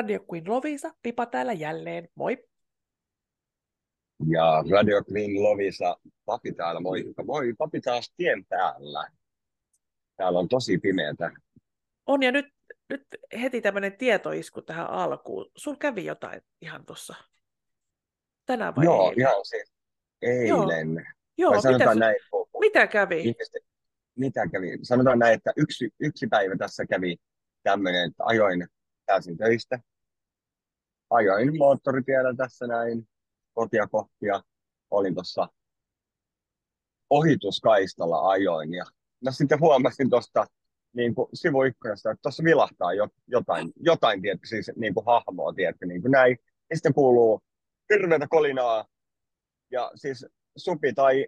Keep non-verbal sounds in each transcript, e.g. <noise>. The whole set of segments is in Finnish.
Radio Queen Lovisa, Pipa täällä jälleen, moi! Ja Radio Green Lovisa, papi täällä, moikka. Moi, papi taas tien päällä. Täällä on tosi pimeätä. On ja nyt, nyt heti tämmöinen tietoisku tähän alkuun. Sul kävi jotain ihan tuossa tänään vai Joo, eilen? ihan siis eilen. Joo, mitä, sanotaan su- näin, kun mitä kävi? ihmisten, mitä kävi? Sanotaan näin, että yksi, yksi päivä tässä kävi tämmöinen, että ajoin, pääsin töistä. Ajoin moottoritiellä tässä näin kotia kohti ja olin tuossa ohituskaistalla ajoin. Ja mä sitten huomasin tuosta niin kuin sivuikkunasta, että tuossa vilahtaa jo, jotain, jotain tiedätkö, siis niin kuin hahmoa, tiedätkö, niin kuin näin. Ja sitten kuuluu hirveätä kolinaa. Ja siis supi tai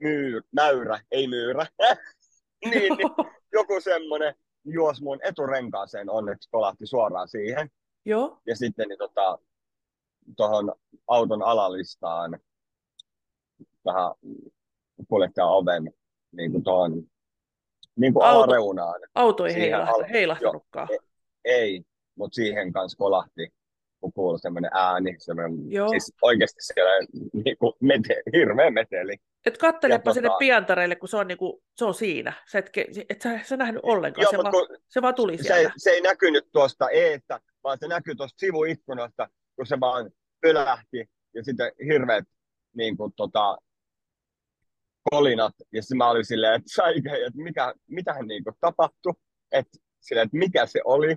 myy, mäyrä, ei myyrä, <laughs> niin, niin <laughs> joku semmoinen juos mun eturenkaaseen onneksi kolahti suoraan siihen. Joo, Ja sitten niin, tota, tuohon auton alalistaan vähän kuljettajan oven niin kuin tuohon niin kuin Auto- alareunaan. auto ei al- heilahtanutkaan. Joo. Ei, mutta siihen kanssa kolahti, kun kuului semmoinen ääni, semmoinen, Joo. siis oikeasti siellä niin kuin mete, hirveä meteli. Et kattelepa Ja sinne tota- piantareille, kun se on, niinku, se on siinä. Sä et, et sä, sä nähnyt ollenkaan, Joo, se, vaan, se vaan tuli se, sieltä. se ei näkynyt tuosta eestä, vaan se näkyi tuosta sivuikkunasta, kun se vaan pölähti ja sitten hirveät niin kuin, tota, kolinat. Ja sitten mä olin silleen, että saike, että mikä, mitähän niin kuin, tapahtui, että, silleen, että mikä se oli.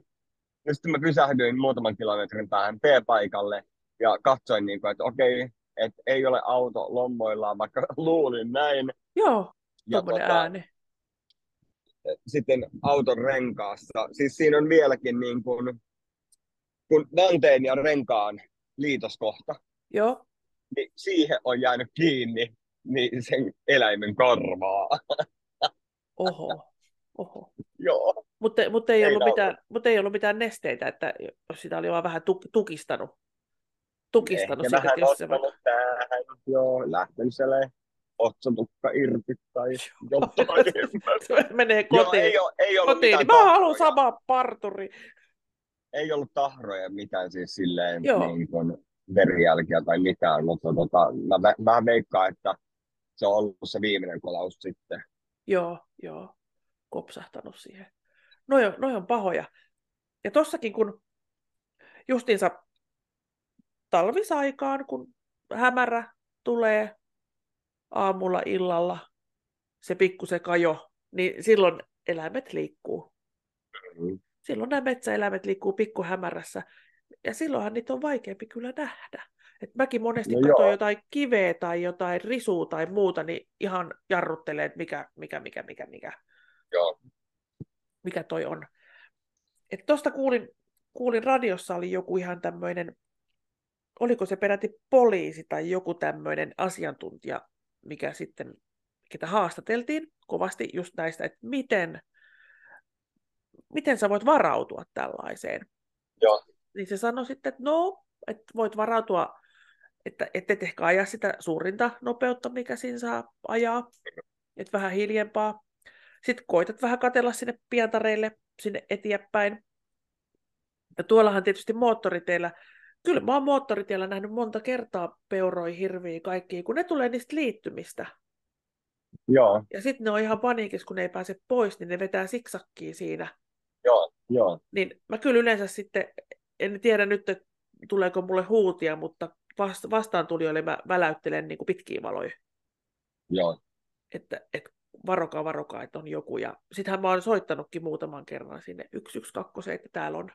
Ja sitten mä pysähdyin muutaman kilometrin päähän P-paikalle ja katsoin, niin kuin, että okei, että ei ole auto lommoillaan, vaikka <laughs> luulin näin. Joo, Ja tota, ääni. sitten auton renkaassa. Siis siinä on vieläkin niin kuin, kun vanteen ja renkaan liitoskohta, Joo, niin siihen on jäänyt kiinni niin sen eläimen korvaa. oho, oho. Joo. Mutta mut ei, Ei ollut mitään, mut ei ollut mitään nesteitä, että sitä oli vaan vähän tuk, tukistanut. Tukistanut Ehkä siitä, vähän jos se ottanut tähän, joo, lähtenyt sellainen otsatukka irti tai jotain. <laughs> menee joo, kotiin, ei, ole, ei ollut kotiin niin mä haluan tahroja. sama parturi. Ei ollut tahroja mitään siis silleen Joo. niin kuin verijälkiä tai mitään, mutta tota, mä, mä, veikkaan, että se on ollut se viimeinen kolaus sitten. Joo, joo, kopsahtanut siihen. Noi on, noi on pahoja. Ja tossakin kun justiinsa talvisaikaan, kun hämärä tulee aamulla, illalla, se pikkusen kajo, niin silloin eläimet liikkuu. Mm. Silloin nämä metsäeläimet liikkuu pikkuhämärässä. Ja silloinhan niitä on vaikeampi kyllä nähdä. Et mäkin monesti No joo. jotain kiveä tai jotain risua tai muuta, niin ihan jarruttelee, että mikä, mikä, mikä, mikä, mikä, Joo, mikä toi on. Et tosta kuulin, kuulin radiossa oli joku ihan tämmöinen, oliko se peräti poliisi tai joku tämmöinen asiantuntija, mikä sitten, ketä haastateltiin kovasti just näistä, että miten, miten sä voit varautua tällaiseen. joo, Niin se sanoi sitten, että no, että voit varautua, että et et ehkä aja sitä suurinta nopeutta, mikä siinä saa ajaa, että vähän hiljempaa. Sitten koitat vähän katella sinne pientareille, sinne eteenpäin. Ja tuollahan tietysti moottoriteillä, kyllä mä oon moottoritiellä nähnyt monta kertaa peuroi, hirviä, kaikkia, kun ne tulee niistä liittymistä. joo, Ja sitten ne on ihan paniikissa, kun ne ei pääse pois, niin ne vetää siksakkiin siinä. Joo, joo, Niin mä kyllä yleensä sitten, en tiedä nyt, että tuleeko mulle huutia, mutta vast- vastaan tulijoille mä väläyttelen niin kuin pitkiä valoja, joo, että, että varokaa, varokaa, että on joku. Ja sittenhän mä oon soittanutkin muutaman kerran sinne 112, että täällä on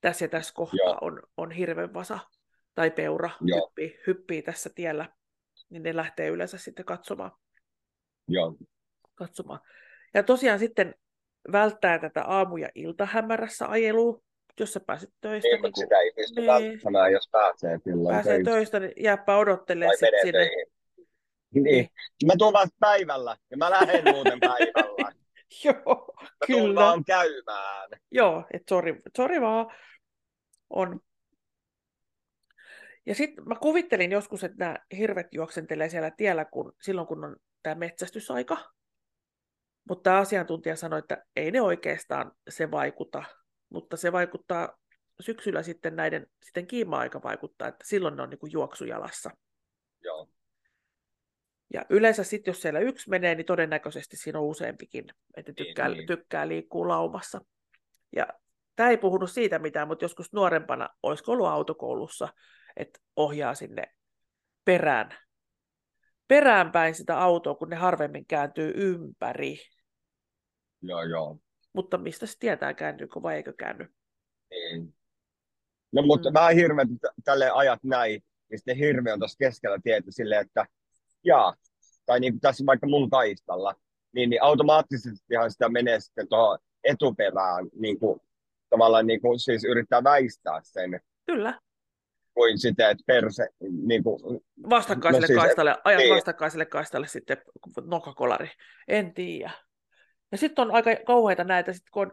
tässä ja tässä kohtaa Joo. on, on hirvenvasa tai peura Joo. hyppii, hyppii tässä tiellä, niin ne lähtee yleensä sitten katsomaan. joo, katsomaan. Ja tosiaan sitten välttää tätä aamu- ja iltahämärässä ajelua, jos sä pääset töistä, niin, niin kun sitä ei pysty niin. välttämään, jos pääsee silloin pääsee töihin. töistä, niin jääpä odottelemaan tai sit menee sinne. töihin. Niin. Mä tuun vasta päivällä ja mä lähden muuten päivällä. <laughs> Joo, Mä kyllä. vaan käymään. Joo, että sori, sori vaan. On. Ja sitten mä kuvittelin joskus, että nämä hirvet juoksentelee siellä tiellä kun, silloin, kun on tämä metsästysaika. Mutta asiantuntija sanoi, että ei ne oikeastaan se vaikuta. Mutta se vaikuttaa syksyllä sitten näiden sitten kiima-aika vaikuttaa, että silloin ne on niin kuin juoksujalassa. Joo. Ja yleensä sitten, jos siellä yksi menee, niin todennäköisesti siinä on useampikin, että Niin, tykkää, niin. tykkää liikkuu laumassa. Ja tämä ei puhunut siitä mitään, mutta joskus nuorempana olisiko ollut autokoulussa, että ohjaa sinne perään, peräänpäin sitä autoa, kun ne harvemmin kääntyy ympäri. Joo, joo. Mutta mistä se tietää, kääntyykö vai eikö käänny. Niin. No mutta Mm. mm. vähän hirveä, että tälle ajat näin, niin sitten hirveä on tuossa keskellä tietä silleen, että jaa, tai niin kuin tässä vaikka mun kaistalla, niin, niin automaattisestihan sitä menee sitten tuohon etuperään, niin kuin, tavallaan niin kuin, siis yrittää väistää sen, Kyllä, kuin sitten, että perse, niin kuin, vastakkaiselle No siis, kaistalle, ajat niin. vastakkaiselle kaistalle sitten nokakolari. En tiedä. Ja sitten on aika kauheita näitä, sit kun on,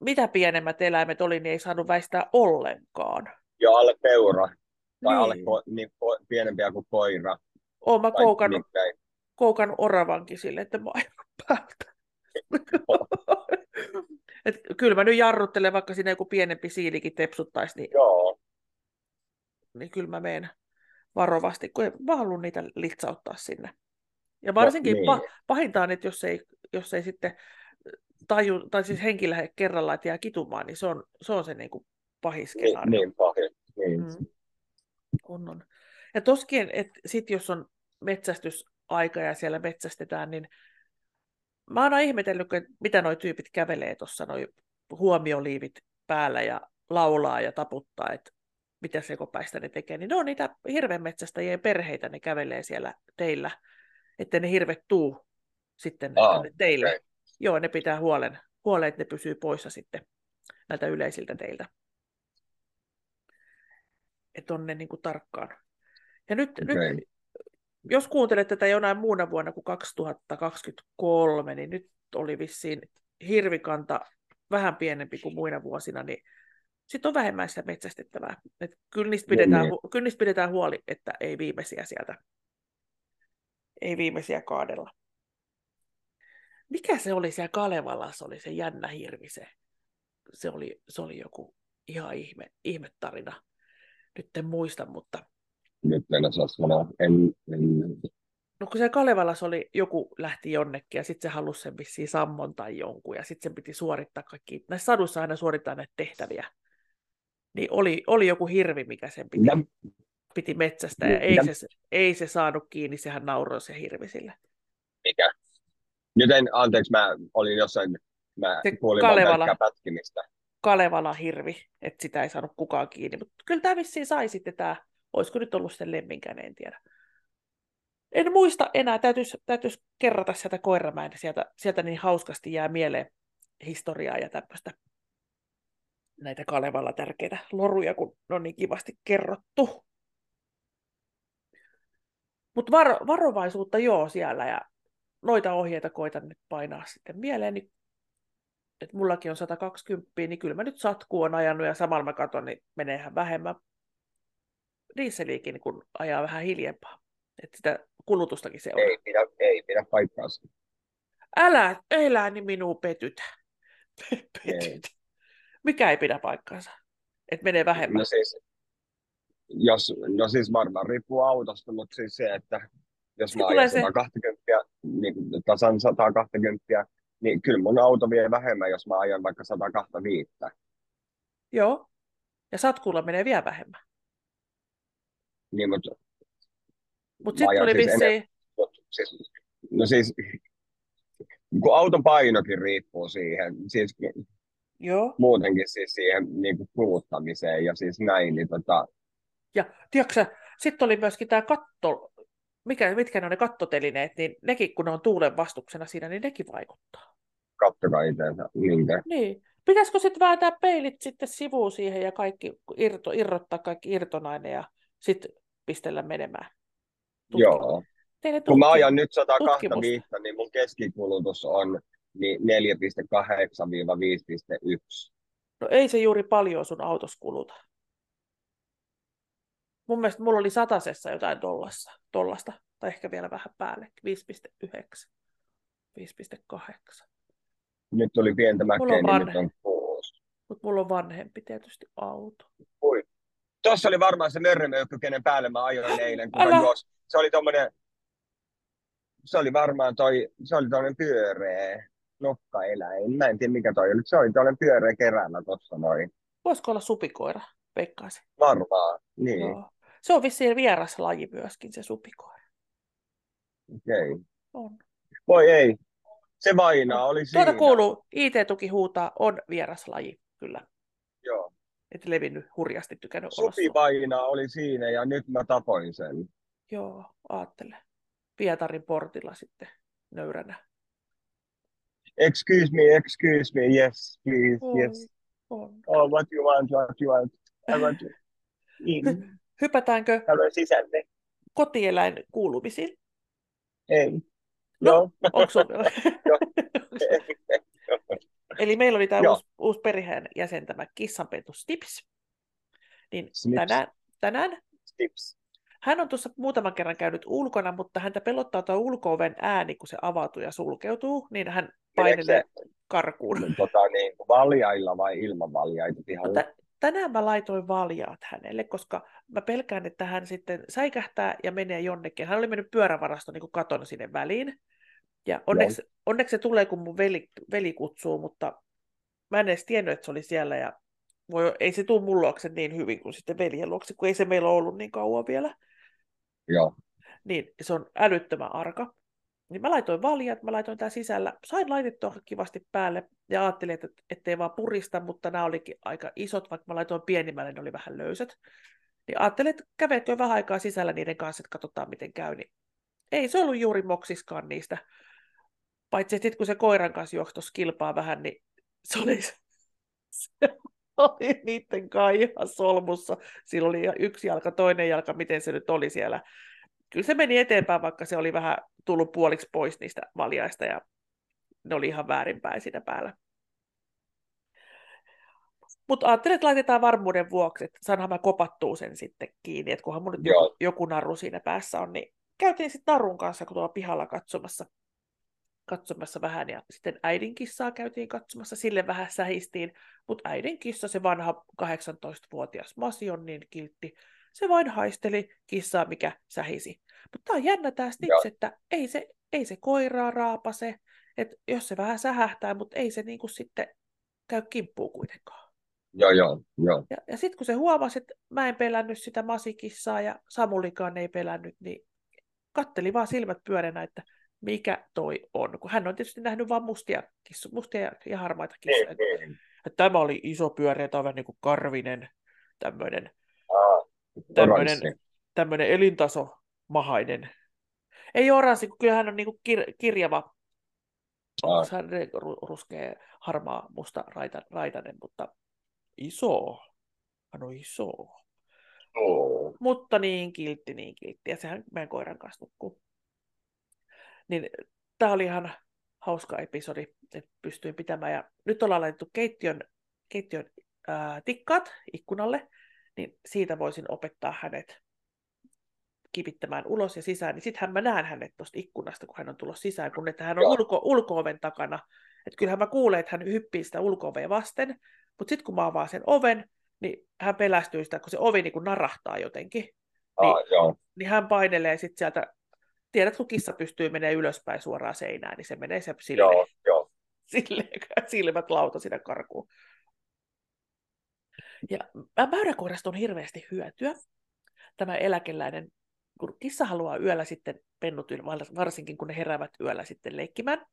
mitä pienemmät eläimet oli, niin ei saanut väistää ollenkaan. jo alle peura, tai Niin. alle ko, niin, ko, pienempiä kuin koira. Oon mä koukannut, koukannut oravankin sille, että mä päältä. <laughs> Et kyllä mä nyt jarruttelen, vaikka siinä joku pienempi siilikin tepsuttaisi, niin, Joo, niin kyllä mä menen varovasti, kun en mä halua niitä litsauttaa sinne. Ja varsinkin niin. pa- pahinta on, että jos ei, jos ei sitten taju, tai siis henki lähde kerrallaan, että jää kitumaan, niin se on se, on se niin kuin niin, skenaario. niin pahin. Niin. Mm. On, on. Ja toskin, että sit jos on metsästysaika ja siellä metsästetään, niin mä oon aina ihmetellyt, että mitä noi tyypit kävelee tuossa, noi huomioliivit päällä ja laulaa ja taputtaa, että mitä sekopäistä ne tekee, niin ne on niitä hirvenmetsästäjien perheitä, ne kävelee siellä teillä, että ne hirvet tuu sitten Aa, teille. okei. Joo, ne pitää huolen, huolen, että ne pysyy poissa sitten näiltä yleisiltä teiltä. Että on ne niin kuin tarkkaan. Ja nyt, Okei. nyt, jos kuuntelet tätä jonain muuna vuonna kuin 2023, niin nyt oli vissiin hirvikanta vähän pienempi kuin muina vuosina, niin sitten on vähemmän sitä metsästettävää. Et kyllä, niistä pidetään, niin. hu- kyllä niistä pidetään huoli, että ei viimeisiä sieltä, ei viimeisiä kaadella. Mikä se oli siellä Kalevalassa, oli se jännä hirvi se. Se oli, se oli joku ihan ihme, ihme tarina. Nyt en muista, mutta Nyt en osaa sanoa. En, en, No kun se Kalevalas oli, joku lähti jonnekin ja sitten se halusi sen vissiin sammon tai jonkun ja sitten sen piti suorittaa kaikki. Näissä saduissa aina suorittaa näitä tehtäviä. Niin oli, oli joku hirvi, mikä sen piti, mitä, piti metsästä ja ei Mitä? se, ei se saanut kiinni, sehän nauroi se hirvi sille. mikä? Nyt en, anteeksi, mä olin jossain, mä Se kuulin Kalevala. pätkimistä. Kalevala hirvi, että sitä ei saanut kukaan kiinni. Mutta kyllä tämä vissiin sai sitten tämä, olisiko nyt ollut sen lemminkäinen, en tiedä. En muista enää, täytyisi, täytyisi kerrata sieltä Koiramäen, sieltä, sieltä niin hauskasti jää mieleen historiaa ja tämmöistä näitä Kalevalla tärkeitä loruja, kun ne on niin kivasti kerrottu. Mutta varo, varovaisuutta joo siellä ja noita ohjeita koitan nyt painaa sitten mieleen, niin että mullakin on 120, niin kyllä mä nyt satku on ajanut ja samalla mä katson, niin meneehän vähemmän dieseliikin, kun ajaa vähän hiljempaa. Että sitä kulutustakin se on. Ei pidä, ei pidä paikkaansa. Älä, eläni minua petytä. petytä. Mikä ei pidä paikkaansa? Että menee vähemmän. No siis, jos, no siis varmaan riippuu autosta, mutta siis se, että jos Se mä ajan se- 120, niin kuin tasan 120, niin kyllä mun auto vie vähemmän, jos mä ajan vaikka 125. Joo. Ja satkulla menee vielä vähemmän. Niin, mutta, Mutta sitten tuli siis vissiin, siis, no siis, kun auton painokin riippuu siihen, siis joo. muutenkin siis siihen niin kuin kuluttamiseen ja siis näin, niin tota, Ja tiedätkö sitten oli myöskin tämä katto, mikä, mitkä ne on ne kattotelineet, niin nekin kun ne on tuulen vastuksena siinä, niin nekin vaikuttaa. kattokaa itseensä. Niinkö? Niin. Pitäisikö sitten vääntää peilit sitten sivuun siihen ja kaikki irto, irrottaa kaikki irtonainen ja sitten pistellä menemään? Tutki- Joo. Teille Kun mä ajan nyt tutkimusta. 125, niin mun keskikulutus on niin 4,8-5,1. No ei se juuri paljon sun autossa kuluta. Mun mielestä mulla oli satasessa jotain tollassa, tollasta, tai ehkä vielä vähän päälle, 5,9, 5,8. Nyt tuli pientä Mulla mäkeä, on niin nyt on 6. Mutta mulla on vanhempi tietysti auto. Ui. Tuossa oli varmaan se mörrömöykky, kenen päälle mä ajoin eilen, kun Älä. mä juos. Se oli tommonen, se oli varmaan toi, se oli tommonen pyöreä nokkaeläin. Mä en tiedä mikä toi oli. Se oli tommonen pyöreä kerällä tossa noin. Voisiko olla supikoira, veikkaisin. Varmaan, niin. Joo. Se on vissiin vieras laji myöskin, se supikoira. Okei. Okay. On. Voi ei. Se vainaa oli siinä. Tuota kuuluu, IT-tuki huutaa, on vieras laji, kyllä. Joo. Et levinnyt hurjasti, tykännyt olla Supi vainaa oli siinä ja nyt mä tapoin sen. Joo, aattele. Pietarin portilla sitten nöyränä. Excuse me, excuse me, yes, please, On, yes. on. Oh, what you want, what you want. I want to. <laughs> Hypätäänkö sisälle. kotieläin kuulumisiin? Ei. No, Joo. Onko sun... <laughs> <laughs> Eli meillä oli tämä uusi, uusi perheen jäsen, tämä kissanpentu Stips. Niin Snips. tänään, tänään Tips. hän on tuossa muutaman kerran käynyt ulkona, mutta häntä pelottaa tuo ulko-oven ääni, kun se avautuu ja sulkeutuu, niin hän painelee karkuun. Tota, niin, valjailla vai ilman valjaita No, pihalla? Tä- tänään mä laitoin valjaat hänelle, koska mä pelkään, että hän sitten säikähtää ja menee jonnekin. Hän oli mennyt pyörävarasto niin kuin katon sinne väliin. Ja onneksi, onneksi se tulee, kun mun veli, veli kutsuu, mutta mä en edes tiennyt, että se oli siellä. Ja voi, ei se tule mun luokse niin hyvin kuin sitten veljen luokse, kun ei se meillä ollut niin kauan vielä. Joo. Niin se on älyttömän arka. Niin mä laitoin valjat, mä laitoin tää sisällä. Sain laitettua kivasti päälle ja ajattelin, että ettei vaan purista, mutta nämä olikin aika isot, vaikka mä laitoin pienimmälle, ne oli vähän löysät. Niin ajattelin, että kävelkö vähän aikaa sisällä niiden kanssa, että katsotaan miten käy. Niin ei se ollut juuri moksiskaan niistä. Paitsi että sit kun se koiran kanssa juoksi tuossa kilpaa vähän, niin se oli, se oli niiden kai ihan solmussa. Sillä oli yksi jalka, toinen jalka, miten se nyt oli siellä. Kyllä se meni eteenpäin, vaikka se oli vähän tullut puoliksi pois niistä valjaista ja ne oli ihan väärinpäin siinä päällä. Mutta ajattelin, että laitetaan varmuuden vuoksi, että saanhan mä kopattua sen sitten kiinni, että kunhan mun nyt Joo. joku, narru siinä päässä on, niin käytiin sitten narun kanssa, kun tuolla pihalla katsomassa, katsomassa vähän, ja sitten äidin kissaa käytiin katsomassa, sille vähän sähistiin, mutta äidin kissa, se vanha 18-vuotias Masi on niin kiltti, se vain haisteli kissaa, mikä sähisi. Mutta tämä on jännä tämä. Snips, että ei se, ei se koiraa raapase, että jos se vähän sähähtää, mutta ei se niinku sitten käy kimppuun kuitenkaan. Joo, joo, joo. Ja, ja sitten kun se huomasi, että mä en pelännyt sitä masikissaa ja Samulikaan ei pelännyt, niin katteli vaan silmät pyöränä, että mikä toi on. Kun hän on tietysti nähnyt vain mustia, kissu, mustia ja harmaita kissoja. Niin, niin. Tämä oli iso pyöreä, tämä on vähän niin kuin karvinen, tämmöinen Tämmöinen, tämmöinen elintasomahainen. Ei oranssi, kun kyllä hän on niin kuin kir- kirjava, ru- ruskea, harmaa, musta raita, raitainen, mutta iso. Hän on iso. oo. Mutta niin kiltti, niin kiltti. Ja sehän meidän koiran kanssa nukkuu. Niin tämä oli ihan hauska episodi, että pystyin pitämään. Ja nyt ollaan laitettu keittiön, keittiön ää, tikkaat ikkunalle, niin siitä voisin opettaa hänet kipittämään ulos ja sisään, niin sittenhän mä näen hänet tuosta ikkunasta, kun hän on tullut sisään, kun että hän on Joo. ulko, ulko-oven takana. Että kyllähän mä kuulen, että hän hyppii sitä ulko vasten, mutta sitten kun mä avaan sen oven, niin hän pelästyy sitä, kun se ovi niin kuin narahtaa jotenkin Aa, joo. niin hän painelee sitten sieltä, tiedät kun kissa pystyy menemään ylöspäin suoraan seinään, niin se menee se sille, Joo, joo. <laughs> sille silmät lauta siinä karkuun. Ja mä- mäyräkoirasta on hirveästi hyötyä. Tämä eläkeläinen, kun kissa haluaa yöllä sitten pennut, varsinkin kun ne heräävät yöllä sitten leikkimään,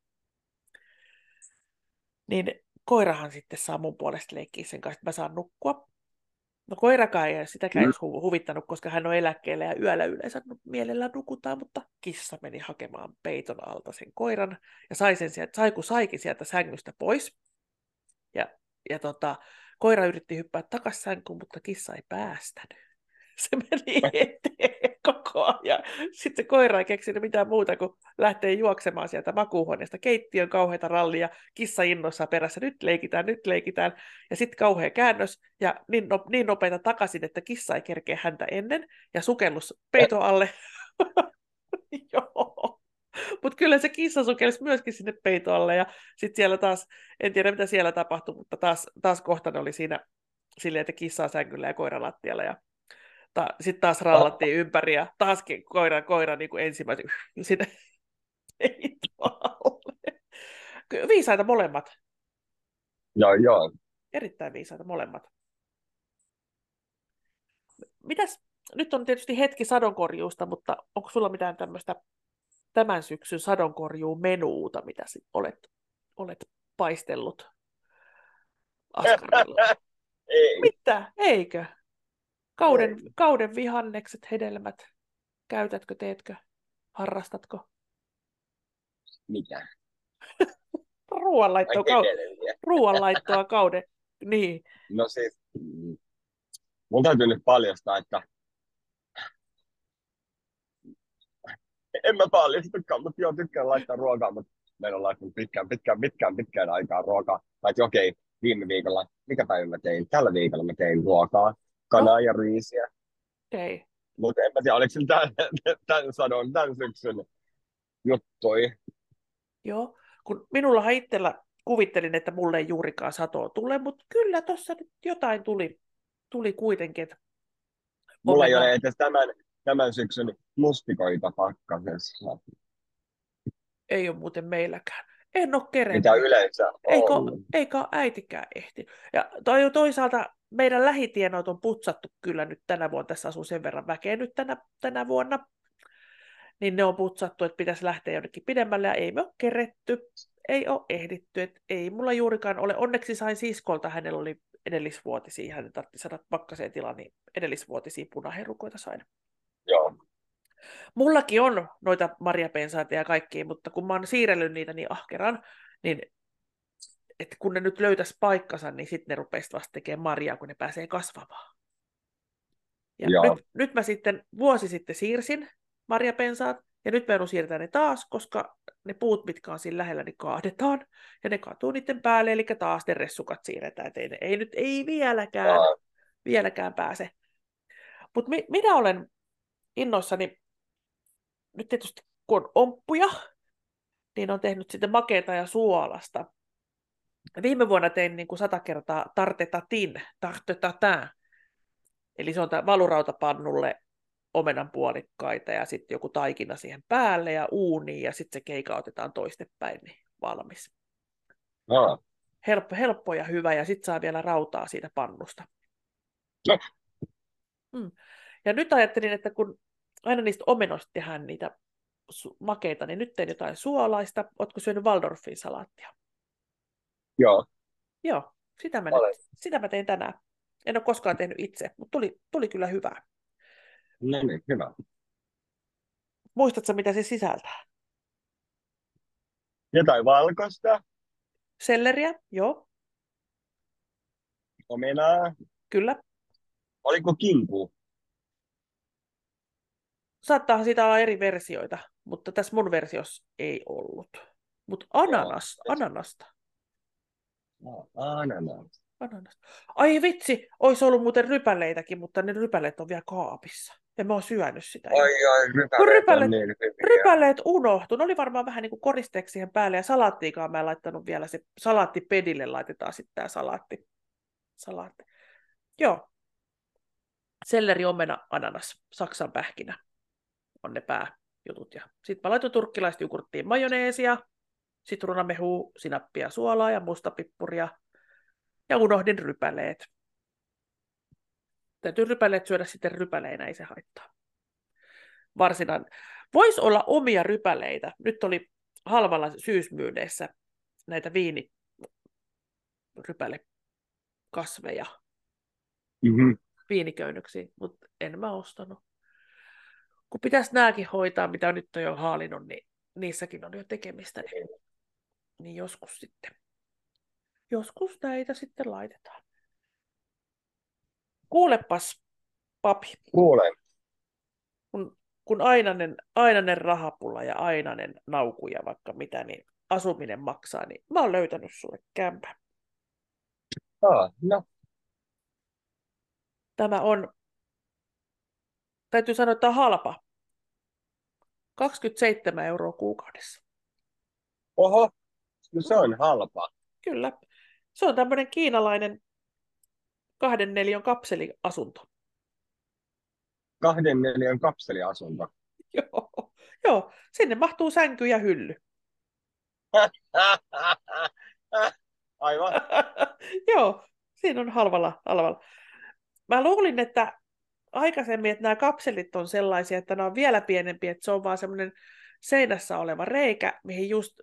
niin koirahan sitten saa mun puolesta leikkiä sen kanssa, että mä saan nukkua. No koirakaan ei sitäkään Mm. hu- huvittanut, koska hän on eläkkeellä ja yöllä yleensä mielellään nukutaan, mutta kissa meni hakemaan peiton alta sen koiran ja sai sen sieltä, sai kun saikin sieltä sängystä pois. Ja, ja tota, koira yritti hyppää takaisin sänkyyn, mutta kissa ei päästänyt. <laughs> Se meni eteen koko ajan. Sitten se koira ei keksinyt mitään muuta kuin lähtee juoksemaan sieltä makuuhuoneesta keittiön kauheita rallia, kissa innoissaan perässä, nyt leikitään, nyt leikitään, ja sitten kauhea käännös, ja niin, no, niin nopeita takaisin, että kissa ei kerkeä häntä ennen, ja sukellus peiton alle. <laughs> Joo. Mutta kyllä se kissa sukelsi myöskin sinne peitolle ja sitten siellä taas, en tiedä mitä siellä tapahtui, mutta taas, taas kohta ne oli siinä silleen, että kissa on sängyllä ja koira lattialla ja ta, sitten taas rallattiin ympäri ja taaskin koira, koira niin kuin ensimmäisen <laughs> sinne peitolle. Viisaita molemmat. Joo, joo. Erittäin viisaita molemmat. Mitäs, nyt on tietysti hetki sadonkorjuusta, mutta onko sulla mitään tämmöistä tämän syksyn sadonkorjuun menuuta, mitä sit olet, olet paistellut askarilla? <laughs> Ei. Mitä? Eikö? Kauden, kauden vihannekset, hedelmät, käytätkö, teetkö, harrastatko? Mitä? <laughs> Ruoanlaittoa, kau- <laughs> ruoanlaittoa kauden. Niin. No siis, mm, mun täytyy nyt paljastaa, että en mä paljastakaan, mutta joo, tykkään laittaa ruokaa, mutta meillä on laittanut pitkään, pitkään, pitkään, pitkään aikaa ruokaa. Paitsi okei, okay, viime viikolla, mikä päivä mä tein? Tällä viikolla mä tein ruokaa, kanaa no. ja riisiä. Okei. Okay. Mutta en mä tiedä, oliko se tämän, tämän sadon, tämän syksyn juttui. Joo, kun minulla itsellä kuvittelin, että mulle ei juurikaan satoa tule, mutta kyllä tuossa nyt jotain tuli, tuli kuitenkin. Että Mulla ei ole edes tämän, tämän syksyn mustikoita pakkasessa. Ei ole muuten meilläkään. En ole kerennyt. Mitä yleensä on. Eikä, eikä äitikään ehti. Ja toi, toisaalta meidän lähitienot on putsattu kyllä nyt tänä vuonna. Tässä asuu sen verran väkeä nyt tänä, tänä vuonna. Niin ne on putsattu, että pitäisi lähteä jonnekin pidemmälle ja ei me ole keretty. Ei ole ehditty. Et ei mulla juurikaan ole. Onneksi sain siskolta, hänellä oli edellisvuotisia, hän tarvitsi saada pakkaseen tilaan, niin edellisvuotisia punaherukoita sain. Joo. Mullakin on noita marjapensaita ja kaikkia, mutta kun mä oon siirrellyt niitä niin ahkeran, niin että kun ne nyt löytäisi paikkansa, niin sitten ne rupeaisi vasta tekemään marjaa, kun ne pääsee kasvamaan. Ja nyt, nyt mä sitten vuosi sitten siirsin marjapensaat, ja nyt mä joudun siirtää ne taas, koska ne puut, mitkä on siinä lähellä, niin kaadetaan, ja ne katuu niiden päälle, eli taas ne ressukat siirretään, että ei, ei nyt ei vieläkään, vieläkään pääse. Mutta mi, minä olen innoissani, nyt tietysti kun on omppuja, niin on tehnyt sitten makeita ja suolasta. Viime vuonna tein niin kuin sata kertaa tartetatin, tartetatin. Eli se on tämä valurautapannulle omenan puolikkaita ja sitten joku taikina siihen päälle ja uuni ja sitten se keika otetaan toistepäin, niin valmis. No. Helppo, helppo ja hyvä ja sitten saa vielä rautaa siitä pannusta. No. Mm. Ja nyt ajattelin, että kun aina niistä omenoista tehdään niitä makeita, niin nyt teen jotain suolaista. Oletko syönyt Waldorfin salaattia? Joo. Joo, sitä mä, nyt, sitä mä tein tänään. En ole koskaan tehnyt itse, mutta tuli, tuli kyllä hyvää. No niin, hyvä. Muistatko, mitä se sisältää? Jotain valkoista. Selleriä, joo. Omenaa. Kyllä. Oliko kimpu? Saattaa siitä olla eri versioita, mutta tässä mun versiossa ei ollut. Mutta ananas, ananasta. No, ananas. ananas. Ai vitsi, olisi ollut muuten rypäleitäkin, mutta ne rypäleet on vielä kaapissa. Ja mä oon syönyt sitä. Ai ai, rypäleet, rypäleet on niin hyviä. Rypäleet unohtu. Ne oli varmaan vähän niin kuin koristeeksi siihen päälle. Ja salaattiikaan mä en laittanut vielä se salaattipedille laitetaan sitten tämä salaatti. salaatti. Joo. Selleri, omena, ananas, saksan pähkinä on ne pääjutut. Ja sitten mä laitoin turkkilaista jogurttiin majoneesia, sitruunamehua, sinappia, suolaa ja mustapippuria. Ja unohdin rypäleet. Täytyy rypäleet syödä sitten rypäleinä, ei se haittaa. Varsinainen. Voisi olla omia rypäleitä. Nyt oli halvalla syysmyydeissä näitä viini rypälekasveja. Mm-hmm. Viiniköynnöksiä, mutta en mä ostanut kun pitäisi nämäkin hoitaa, mitä nyt on jo haalinnut, niin niissäkin on jo tekemistä, niin, niin joskus sitten, joskus näitä sitten laitetaan. Kuulepas, papi. Kuulen. Kun, kun ainainen, ainainen rahapula ja ainainen naukuja vaikka mitä, niin asuminen maksaa, niin mä oon löytänyt sulle kämpän. Ah, no. Tämä on täytyy sanoa, että on halpa. 27 euroa kuukaudessa. Oho, no se on halpa. Kyllä. Se on tämmöinen kiinalainen kahden neliön kapseliasunto. Kahden neljän kapseliasunto. <laughs> Joo, joo, sinne mahtuu sänky ja hylly. <laughs> Aivan. <laughs> joo, siinä on halvalla, halvalla. Mä luulin, että aikaisemmin, että nämä kapselit on sellaisia, että ne on vielä pienempiä, että se on vaan semmoinen seinässä oleva reikä, mihin just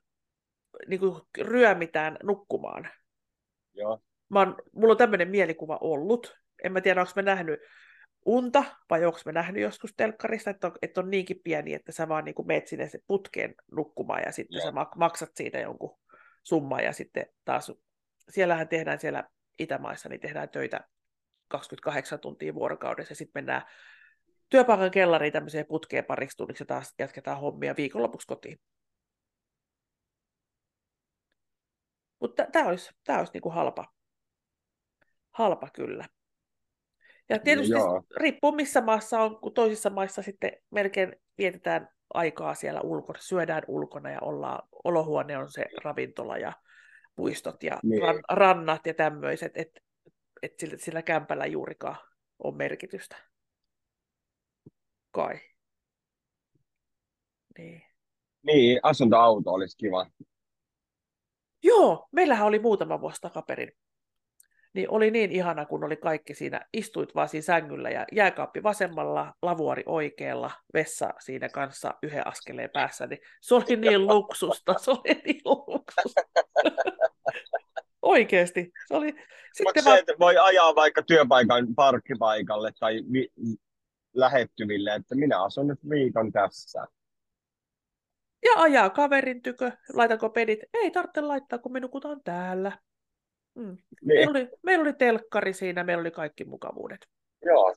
niin kuin ryömitään nukkumaan. Joo. Mä oon, mulla on tämmöinen mielikuva ollut. En mä tiedä, onko mä nähnyt unta, vai onko mä nähnyt joskus telkkarista, että on, että on niinkin pieni, että sä vaan niin kuin meet sinne se putkeen nukkumaan ja sitten Joo. sä maksat siitä jonkun summan ja sitten taas, siellähän tehdään siellä Itämaissa, niin tehdään töitä 28 tuntia vuorokaudessa ja sitten mennään työpaikan kellariin tämmöiseen putkeen pariksi tunniksi ja taas jatketaan hommia viikonlopuksi kotiin. Mutta tämä olisi, tää olisi niinku halpa. Halpa kyllä. Ja tietysti no, riippuu missä maassa on, kun toisissa maissa sitten melkein vietetään aikaa siellä ulkona, syödään ulkona ja ollaan, olohuone on se ravintola ja puistot ja niin. ran, rannat ja tämmöiset, että et sillä, sillä kämpällä juurikaan on merkitystä. Kai. Niin. Niin, asuntoauto olisi kiva. Joo, meillähän oli muutama vuosi takaperin. Niin oli niin ihana, kun oli kaikki siinä, istuit vaan siinä sängyllä ja jääkaappi vasemmalla, lavuori oikealla, vessa siinä kanssa yhden askeleen päässä, niin se oli niin <laughs> luksusta, se oli niin luksusta. <laughs> Oikeesti. Se oli... Sitten se, että voi ajaa vaikka työpaikan parkkipaikalle tai vi- lähettyville, että minä asun nyt viikon tässä. Ja ajaa kaverin tykö, laitanko pedit? Ei tarvitse laittaa, kun me nukutaan täällä. Mm. Niin. Meillä, oli, meillä oli telkkari siinä, meillä oli kaikki mukavuudet. Joo.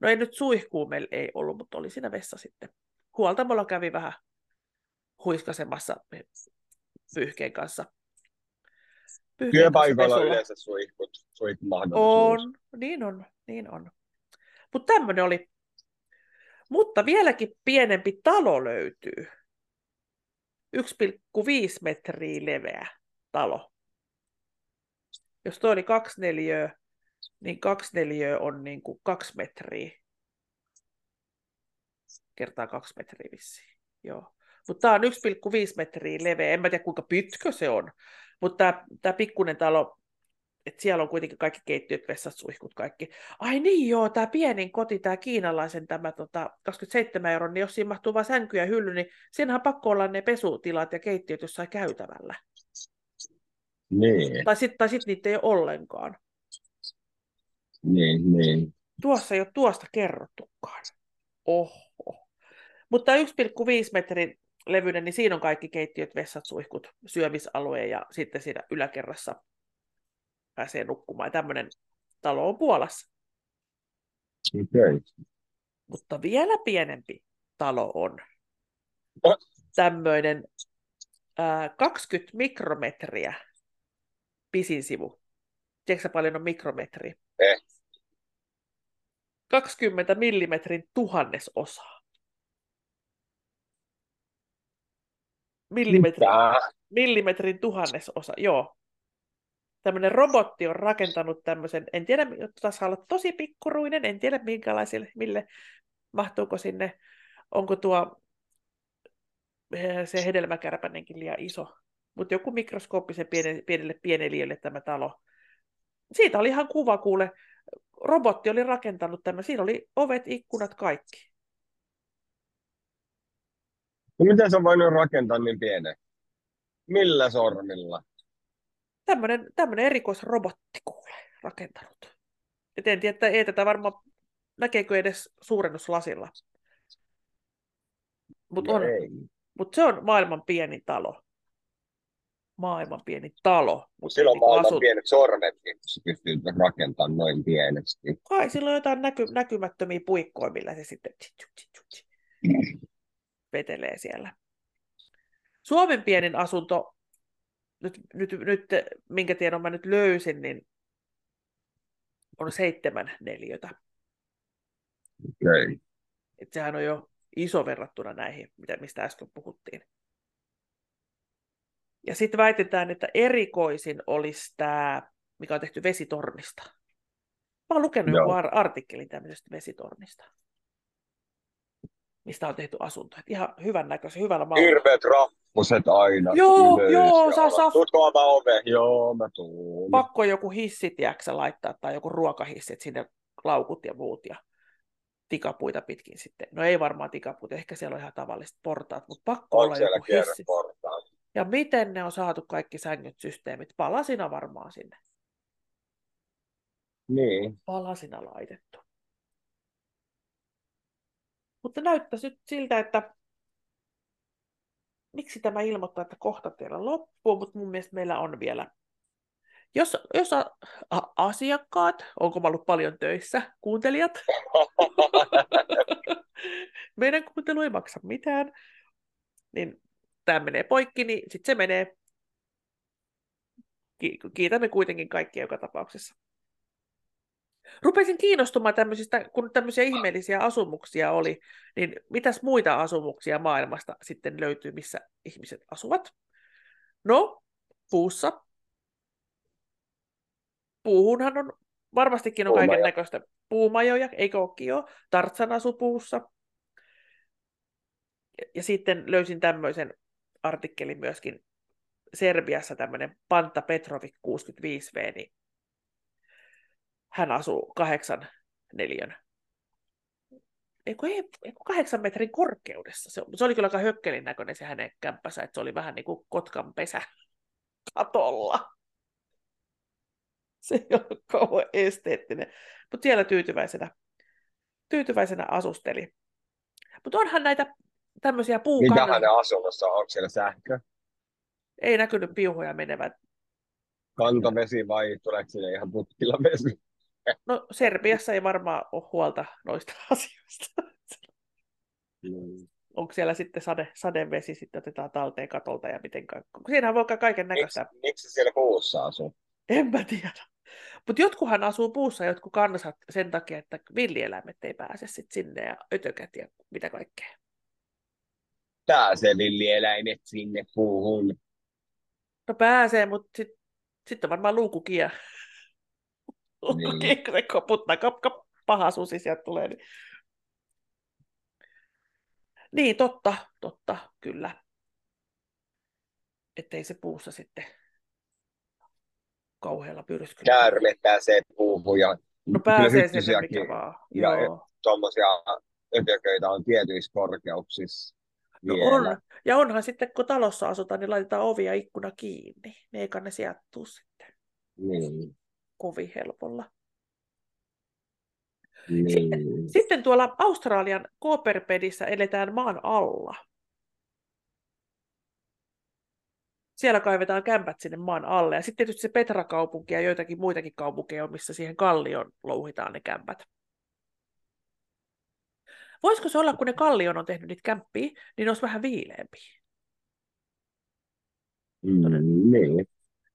No ei nyt suihkuu meillä ei ollut, mutta oli siinä vessa sitten. Huoltamolla kävi vähän huiskasemassa pyyhkeen kanssa. Työpaikoilla kanssa yleensä suihkut, suihkumahdollisuus. On, niin on, niin on. Mutta tämmöinen oli. Mutta vieläkin pienempi talo löytyy. 1,5 metriä leveä talo. Jos toi oli kaksi neliöä, niin kaksi neliöä on niin kuin kaksi metriä. Kertaa kaksi metriä vissiin. Joo. Mutta tämä on 1,5 metriä leveä. En mä tiedä kuinka pitkä se on. Mutta tämä pikkunen talo, että siellä on kuitenkin kaikki keittiöt, vessat, suihkut, kaikki. Ai niin joo, tämä pienin koti, tämä kiinalaisen tämä tota, 27 euroa, niin jos siinä mahtuu vain sänky ja hylly, niin siinähän pakko olla ne pesutilat ja keittiöt jossain käytävällä. Niin. Tai sitten sit niitä ei ole ollenkaan. Niin, niin. Tuossa ei ole tuosta kerrottukaan. Oho. Mutta 1,5 metrin levyinen, niin siinä on kaikki keittiöt, vessat, suihkut, syömisalue ja sitten siinä yläkerrassa pääsee nukkumaan. Tämmöinen talo on Puolassa. Okay. Mutta vielä pienempi talo on oh. tämmöinen ää, 20 mikrometriä pisin sivu. Tiedätkö paljon on mikrometri? Eh. 20 millimetrin tuhannesosaa. Millimetri, millimetrin tuhannesosa, joo. Tämmöinen robotti on rakentanut tämmöisen, en tiedä, saa olla tosi pikkuruinen, en tiedä minkälaisille, mille, mahtuuko sinne, onko tuo eh, se hedelmäkärpänenkin liian iso, mutta joku mikroskooppisen pienelle, pienelle pieneliölle tämä talo. Siitä oli ihan kuva, kuule. Robotti oli rakentanut tämä. Siinä oli ovet, ikkunat, kaikki. No miten sä voinut rakentaa niin pienen? Millä sormilla? Tämmöinen, tämmöinen erikoisrobotti kuule rakentanut. Et en tiedä, että ei tätä varmaan näkeekö edes suurennuslasilla. Mutta no mut se on maailman pieni talo maailman pieni talo. Mutta silloin niin maailman asut... pienet sormetkin, kun sä pystyt rakentamaan noin pienesti. Kai silloin jotain näky, näkymättömiä puikkoja, millä se sitten <clears throat> vetelee siellä. Suomen pienin asunto, nyt, nyt, nyt minkä tiedon mä nyt löysin, niin on seitsemän neliötä. Okay. Et sehän on jo iso verrattuna näihin, mitä, mistä äsken puhuttiin. Ja sitten väitetään, että erikoisin olisi tämä, mikä on tehty vesitornista. Mä oon lukenut joku ar- artikkelin tämmöisestä vesitornista, mistä on tehty asunto. Et ihan hyvän näköisen, hyvällä mallilla. Hirveät rappuset aina. Joo, ylös joo, saa saa. Tuutko avaa ove? Joo, mä tuun. Pakko joku hissi, tiedätkö, laittaa, tai joku ruokahissi, että sinne laukut ja muut, ja tikapuita pitkin sitten. No ei varmaan tikapuita, ehkä siellä on ihan tavalliset portaat, mutta pakko on olla joku hissi. Portaat. Ja miten ne on saatu kaikki sängyt, systeemit? Palasina varmaan sinne. Niin. Palasina laitettu. Mutta näyttäisi nyt siltä, että miksi tämä ilmoittaa, että kohta teillä loppuu, mutta mun mielestä meillä on vielä. Jos, jos a, a, asiakkaat, onko mä ollut paljon töissä, kuuntelijat, <laughs> meidän kuuntelu ei maksa mitään, niin tämä menee poikki, niin sitten se menee. Kiitämme kuitenkin kaikkia joka tapauksessa. Rupesin kiinnostumaan tämmöisistä, kun tämmöisiä ihmeellisiä asumuksia oli, niin mitäs muita asumuksia maailmasta sitten löytyy, missä ihmiset asuvat? No, puussa. Puuhunhan on varmastikin on kaiken näköistä puumajoja, eikö olekin jo? Tartsan asu puussa. Ja sitten löysin tämmöisen artikkeli myöskin Serbiassa tämmöinen Panta Petrovic 65V, niin hän asuu kahdeksan neljön Eiku, ei, eiku kahdeksan metrin korkeudessa. Se, se oli kyllä aika hökkelin näköinen se hänen kämppänsä, että se oli vähän niin kuin kotkan pesä katolla. Se ei ole kauhean esteettinen. Mutta siellä tyytyväisenä, tyytyväisenä asusteli. Mutta onhan näitä tämmöisiä puukannan... Mitä hänen asunnossa on? Onko siellä sähkö? Ei näkynyt piuhoja menevät. Kantavesi vai tuleeko sinne ihan putkilla vesi? No Serbiassa ei varmaan ole huolta noista <laughs> asioista. Mm. Onko siellä sitten sade, sadevesi, sitten otetaan talteen katolta ja miten. Siinähän voi kaiken näköistä. Miksi, miksi siellä puussa asuu? En mä tiedä. Mutta jotkuhan asuu puussa, jotkut kansat sen takia, että villieläimet ei pääse sit sinne ja ötökät ja mitä kaikkea pääsee villieläimet sinne puuhun? No pääsee, mutta sitten sit on varmaan luukukia. Niin. kun se koputtaa, kap, kap, paha susi sieltä tulee. Niin. niin, totta, totta, kyllä. Ettei se puussa sitten kauhealla pyrskyllä. Käärme pääsee puuhun ja No pääsee sinne mikä vaan. Ja tuommoisia ötököitä on tietyissä korkeuksissa. No on. Ja onhan sitten, kun talossa asutaan, niin laitetaan ovi ja ikkuna kiinni. Ne eikä ne sieltä tuu sitten. Niin. Kovin helpolla. Niin. Sitten, sitten tuolla Australian Cooperpedissä eletään maan alla. Siellä kaivetaan kämpät sinne maan alle. Ja sitten tietysti se Petra-kaupunki ja joitakin muitakin kaupunkeja missä siihen kallioon louhitaan ne kämpät. Voisiko se olla, kun ne kallion on tehnyt niitä kämppiä, niin olisi vähän viileämpi? Mm, niin, niin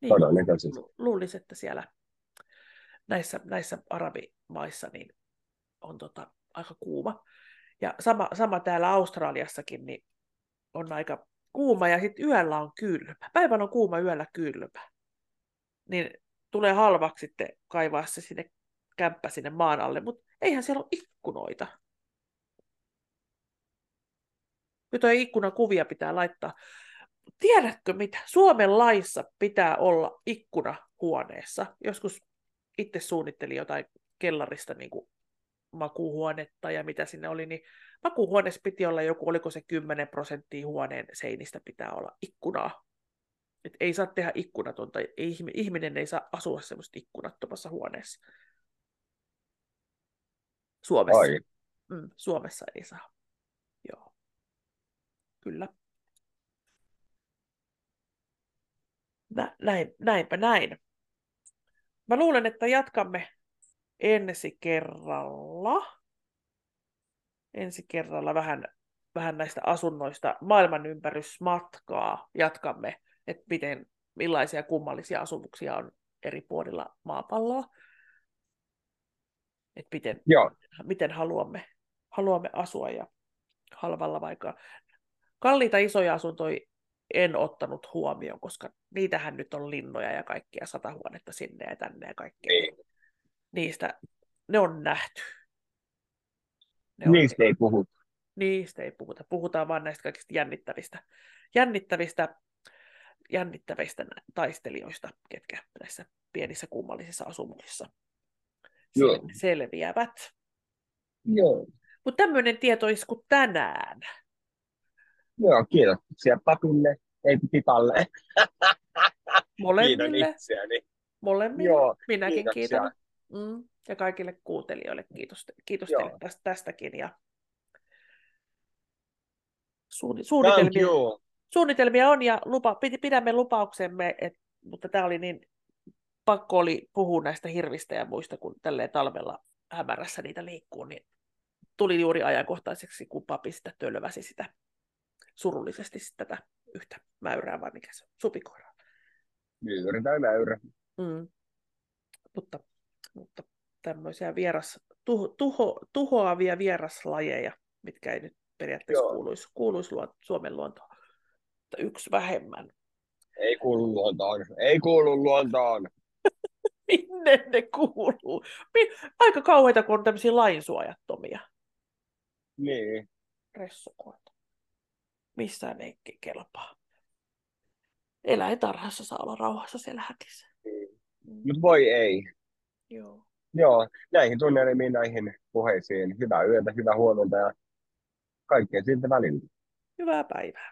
todennäköisesti. Luulisi, että siellä näissä, näissä arabimaissa niin on tota, aika kuuma. Ja sama, sama täällä Australiassakin niin on aika kuuma ja sitten yöllä on kylmä. Päivän on kuuma, yöllä kylmä. Niin tulee halvaksi sitten kaivaa se sinne kämppä sinne maan alle, mutta eihän siellä ole ikkunoita. jotain ikkunakuvia pitää laittaa. Tiedätkö mitä? Suomen laissa pitää olla ikkuna huoneessa. Joskus itse suunnittelin jotain kellarista niin kuin makuuhuonetta ja mitä sinne oli, niin makuuhuoneessa piti olla joku, oliko se 10 prosenttia huoneen seinistä pitää olla ikkunaa. Et ei saa tehdä ikkunatonta, ihminen ei saa asua semmoista ikkunattomassa huoneessa. Suomessa. Mm, Suomessa ei saa. Joo. Kyllä. Nä, näin, näinpä näin. Mä luulen, että jatkamme ensi kerralla. Ensi kerralla vähän, vähän näistä asunnoista maailmanympärysmatkaa jatkamme, että miten, millaisia kummallisia asumuksia on eri puolilla maapalloa. Että miten, Joo. miten haluamme, haluamme asua ja halvalla vaikka. Kalliita isoja asuntoja en ottanut huomioon, koska niitähän nyt on linnoja ja kaikkia sata huonetta sinne ja tänne ja kaikkea. Niin. Niistä, ne on nähty. Ne Niistä on, ei puhuta. Niistä ei puhuta. Puhutaan vain näistä kaikista jännittävistä, jännittävistä, jännittävistä taistelijoista, ketkä näissä pienissä kummallisissa asumuksissa Joo. selviävät. Joo. Mutta tämmöinen tietoisku tänään. Joo, kiitoksia papille, ei pipalle. <laughs> Molemmille. Kiitän itseäni. Molemmille. Joo, Minäkin kiitoksia. kiitän. Mm. Ja kaikille kuuntelijoille kiitos, kiitos teille tästä, tästäkin. Ja suunnitelmia, suunnitelmia on ja lupa, pidämme lupauksemme, et, mutta tämä oli niin pakko oli puhua näistä hirvistä ja muista, kun tälleen talvella hämärässä niitä liikkuu, niin tuli juuri ajankohtaiseksi, kun papi sitä tölväsi sitä surullisesti tätä yhtä mäyrää, vai mikä se on, supikoiraa. Myyri tai mäyrä. Mm. Mutta, mutta tämmöisiä vieras, tuho, tuho, tuhoavia vieraslajeja, mitkä ei nyt periaatteessa Joo. kuuluisi, kuuluisi luo, Suomen luontoon. Mutta yksi vähemmän. Ei kuulu luontoon. Ei kuulu luontoon. <laughs> Minne ne kuuluu? Aika kauheita, kun on tämmöisiä lainsuojattomia. Niin. Ressukoita. Missään ei kelpaa. Eläintarhassa saa olla rauhassa siellä häkissä. Mm. Mutta voi ei. Joo. Joo, näihin tunnelmiin, näihin puheisiin. Hyvää yötä, hyvää huomenta ja kaikkea siltä välillä. Hyvää päivää.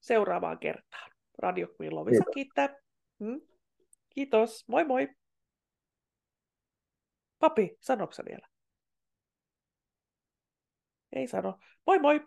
Seuraavaan kertaan. Radio Lovisa kiittää. Hmm? Kiitos. Moi moi. Papi, sanoksa vielä? Ei sano. Moi moi!